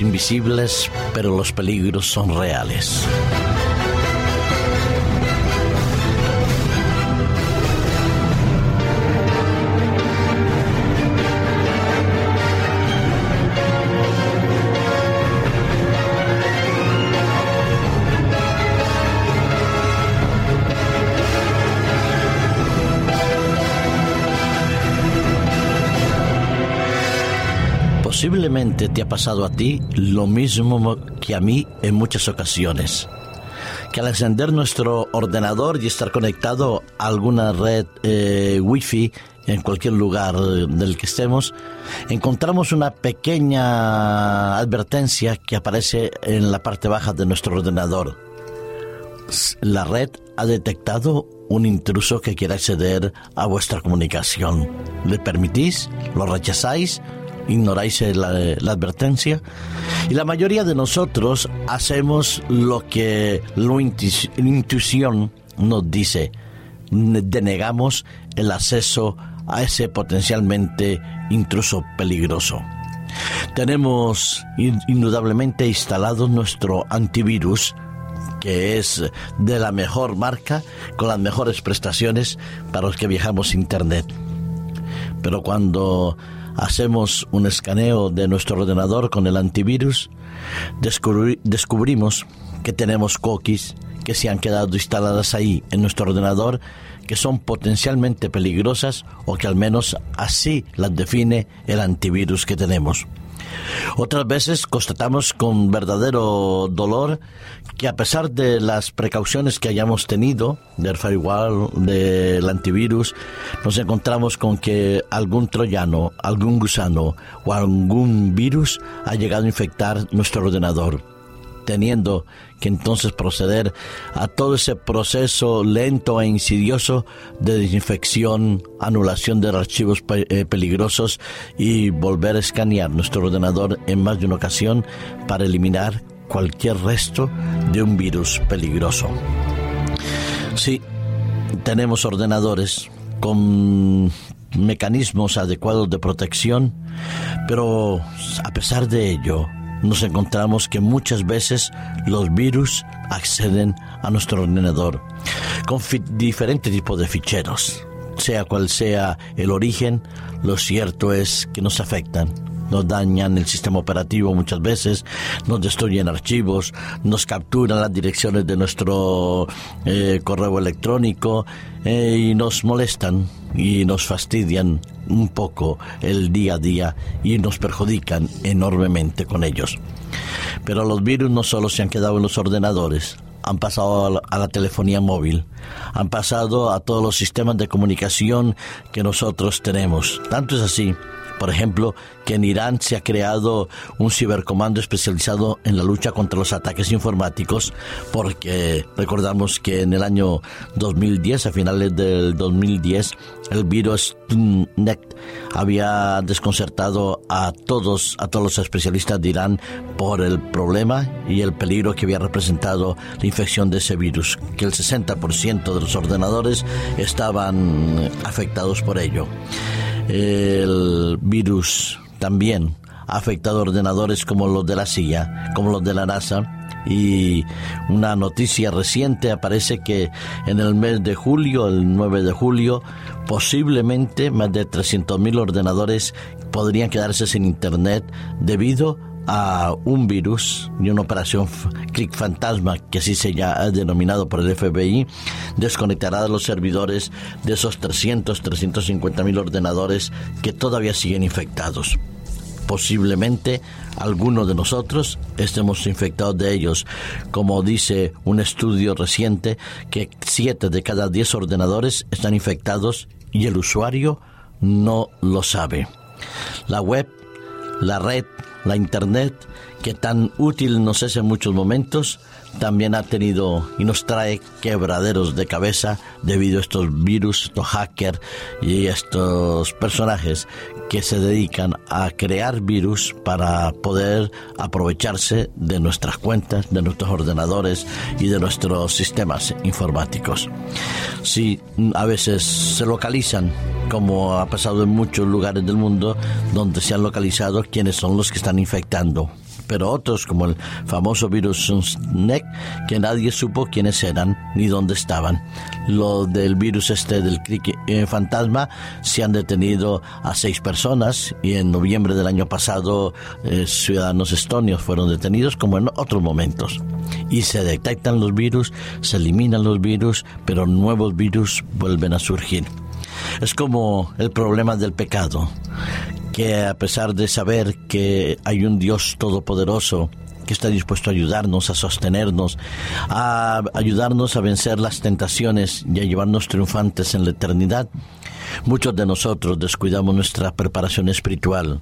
invisibles, pero los peligros son reales. Posiblemente te ha pasado a ti lo mismo que a mí en muchas ocasiones. Que al encender nuestro ordenador y estar conectado a alguna red eh, wifi en cualquier lugar del que estemos, encontramos una pequeña advertencia que aparece en la parte baja de nuestro ordenador. La red ha detectado un intruso que quiere acceder a vuestra comunicación. ¿Le permitís? ¿Lo rechazáis? Ignoráis la, advertencia. Y la mayoría de nosotros hacemos lo que la intuición nos dice. Denegamos el acceso a ese potencialmente intruso peligroso. Tenemos indudablemente instalado nuestro antivirus que es de la mejor marca, con las mejores prestaciones para los que viajamos Internet. Pero cuando hacemos un escaneo de nuestro ordenador con el antivirus, descubrimos que tenemos cookies que se han quedado instaladas ahí en nuestro ordenador que son potencialmente peligrosas o que al menos así las define el antivirus que tenemos. Otras veces constatamos con verdadero dolor que a pesar de las precauciones que hayamos tenido del firewall, del antivirus, nos encontramos con que algún troyano, algún gusano o algún virus ha llegado a infectar nuestro ordenador teniendo que entonces proceder a todo ese proceso lento e insidioso de desinfección, anulación de archivos eh, peligrosos y volver a escanear nuestro ordenador en más de una ocasión para eliminar cualquier resto de un virus peligroso. Sí, tenemos ordenadores con mecanismos adecuados de protección, pero a pesar de ello, nos encontramos que muchas veces los virus acceden a nuestro ordenador con diferentes tipos de ficheros. Sea cual sea el origen, lo cierto es que nos afectan nos dañan el sistema operativo muchas veces, nos destruyen archivos, nos capturan las direcciones de nuestro eh, correo electrónico eh, y nos molestan y nos fastidian un poco el día a día y nos perjudican enormemente con ellos. Pero los virus no solo se han quedado en los ordenadores, han pasado a la, telefonía móvil, han pasado a todos los sistemas de comunicación que nosotros tenemos. Tanto es así por ejemplo, que en Irán se ha creado un cibercomando especializado en la lucha contra los ataques informáticos, porque recordamos que en el año 2010, a finales del 2010, el virus Net había desconcertado a todos, a todos los especialistas de Irán por el problema y el peligro que había representado la infección de ese virus, que el 60% de los ordenadores estaban afectados por ello. El virus también ha afectado ordenadores como los de la CIA, como los de la NASA. Y una noticia reciente aparece que en el mes de julio, el 9 de julio, posiblemente más de 300.000 ordenadores podrían quedarse sin Internet debido a un virus y una operación Click Fantasma, que así se ha denominado por el FBI, desconectará los servidores de esos 300, 350 mil ordenadores que todavía siguen infectados. Posiblemente algunos de nosotros estemos infectados de ellos, como dice un estudio reciente que 7 de cada 10 ordenadores están infectados y el usuario no lo sabe. La web, la red, la Internet, que tan útil nos es en muchos momentos, también ha tenido y nos trae quebraderos de cabeza debido a estos virus, estos hackers y estos personajes que se dedican a crear virus para poder aprovecharse de nuestras cuentas, de nuestros ordenadores y de nuestros sistemas informáticos. Sí, a veces se localizan, como ha pasado en muchos lugares del mundo, donde se han localizado quienes son los que están infectando pero otros como el famoso virus SNEC que nadie supo quiénes eran ni dónde estaban. Lo del virus este del eh, fantasma se han detenido a seis personas y en noviembre del año pasado eh, ciudadanos estonios fueron detenidos como en otros momentos. Y se detectan los virus, se eliminan los virus, pero nuevos virus vuelven a surgir. Es como el problema del pecado, que a pesar de saber que hay un Dios todopoderoso, que está dispuesto a ayudarnos, a sostenernos, a ayudarnos a vencer las tentaciones y a llevarnos triunfantes en la eternidad, Muchos de nosotros descuidamos nuestra preparación espiritual.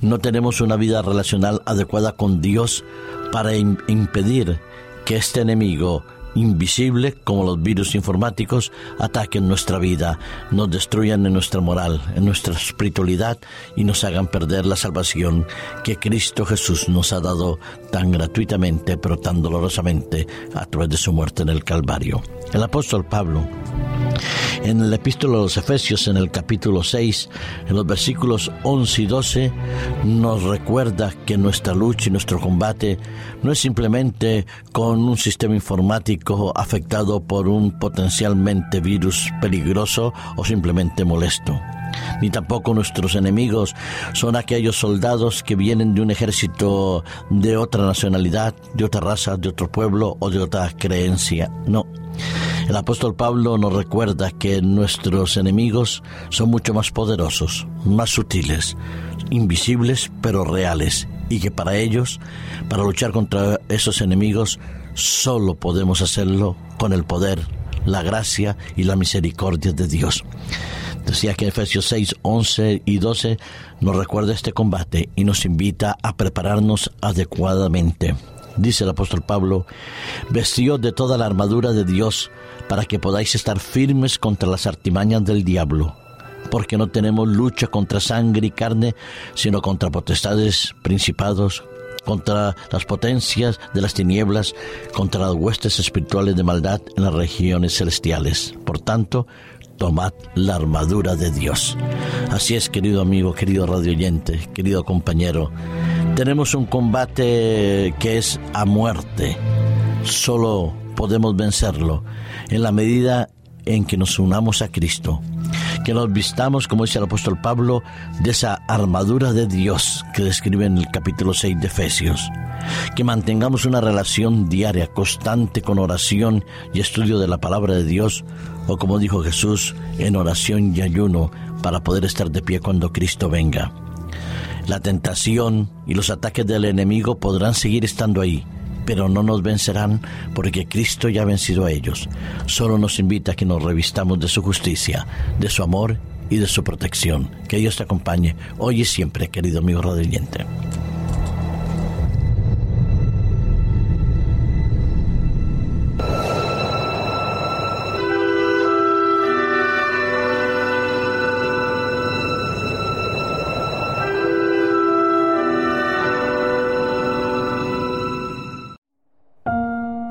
No tenemos una vida relacional adecuada con Dios para impedir que este enemigo invisible como los virus informáticos ataquen nuestra vida, nos destruyan en nuestra moral, en nuestra espiritualidad y nos hagan perder la salvación que Cristo Jesús nos ha dado tan gratuitamente pero tan dolorosamente a través de su muerte en el Calvario. El apóstol Pablo en el epístolo de los Efesios, en el capítulo 6, en los versículos 11 y 12, nos recuerda que nuestra lucha y nuestro combate no es simplemente con un sistema informático afectado por un potencialmente virus peligroso o simplemente molesto ni tampoco nuestros enemigos son aquellos soldados que vienen de un ejército de otra nacionalidad, de otra raza, de otro pueblo o de otra creencia. No, el apóstol Pablo nos recuerda que nuestros enemigos son mucho más poderosos, más sutiles, invisibles pero reales, y que para ellos, para luchar contra esos enemigos, solo podemos hacerlo con el poder, la gracia y la misericordia de Dios. Decía que Efesios 6, 11 y 12 nos recuerda este combate y nos invita a prepararnos adecuadamente dice el apóstol Pablo, vestidos de toda la armadura de Dios para que podáis estar firmes contra las artimañas del diablo, porque no tenemos lucha contra sangre y carne, sino contra potestades, principados, contra las potencias de las tinieblas, contra las huestes espirituales de maldad en las regiones celestiales. Por tanto, tomad la armadura de Dios. Así es, querido amigo, querido radioyente, querido compañero, tenemos un combate que es a muerte. Solo podemos vencerlo en la medida en que nos unamos a Cristo, que nos vistamos, como dice el apóstol Pablo, de esa armadura de Dios que describe en el capítulo 6 de Efesios, que mantengamos una relación diaria, constante con oración y estudio de la palabra de Dios, o como dijo Jesús, en oración y ayuno, para poder estar de pie cuando Cristo venga. La tentación y los ataques del enemigo podrán seguir estando ahí, pero no nos vencerán porque Cristo ya ha vencido a ellos. Solo nos invita a que nos revistamos de su justicia, de su amor y de su protección. Que Dios te acompañe hoy y siempre, querido amigo radioyente.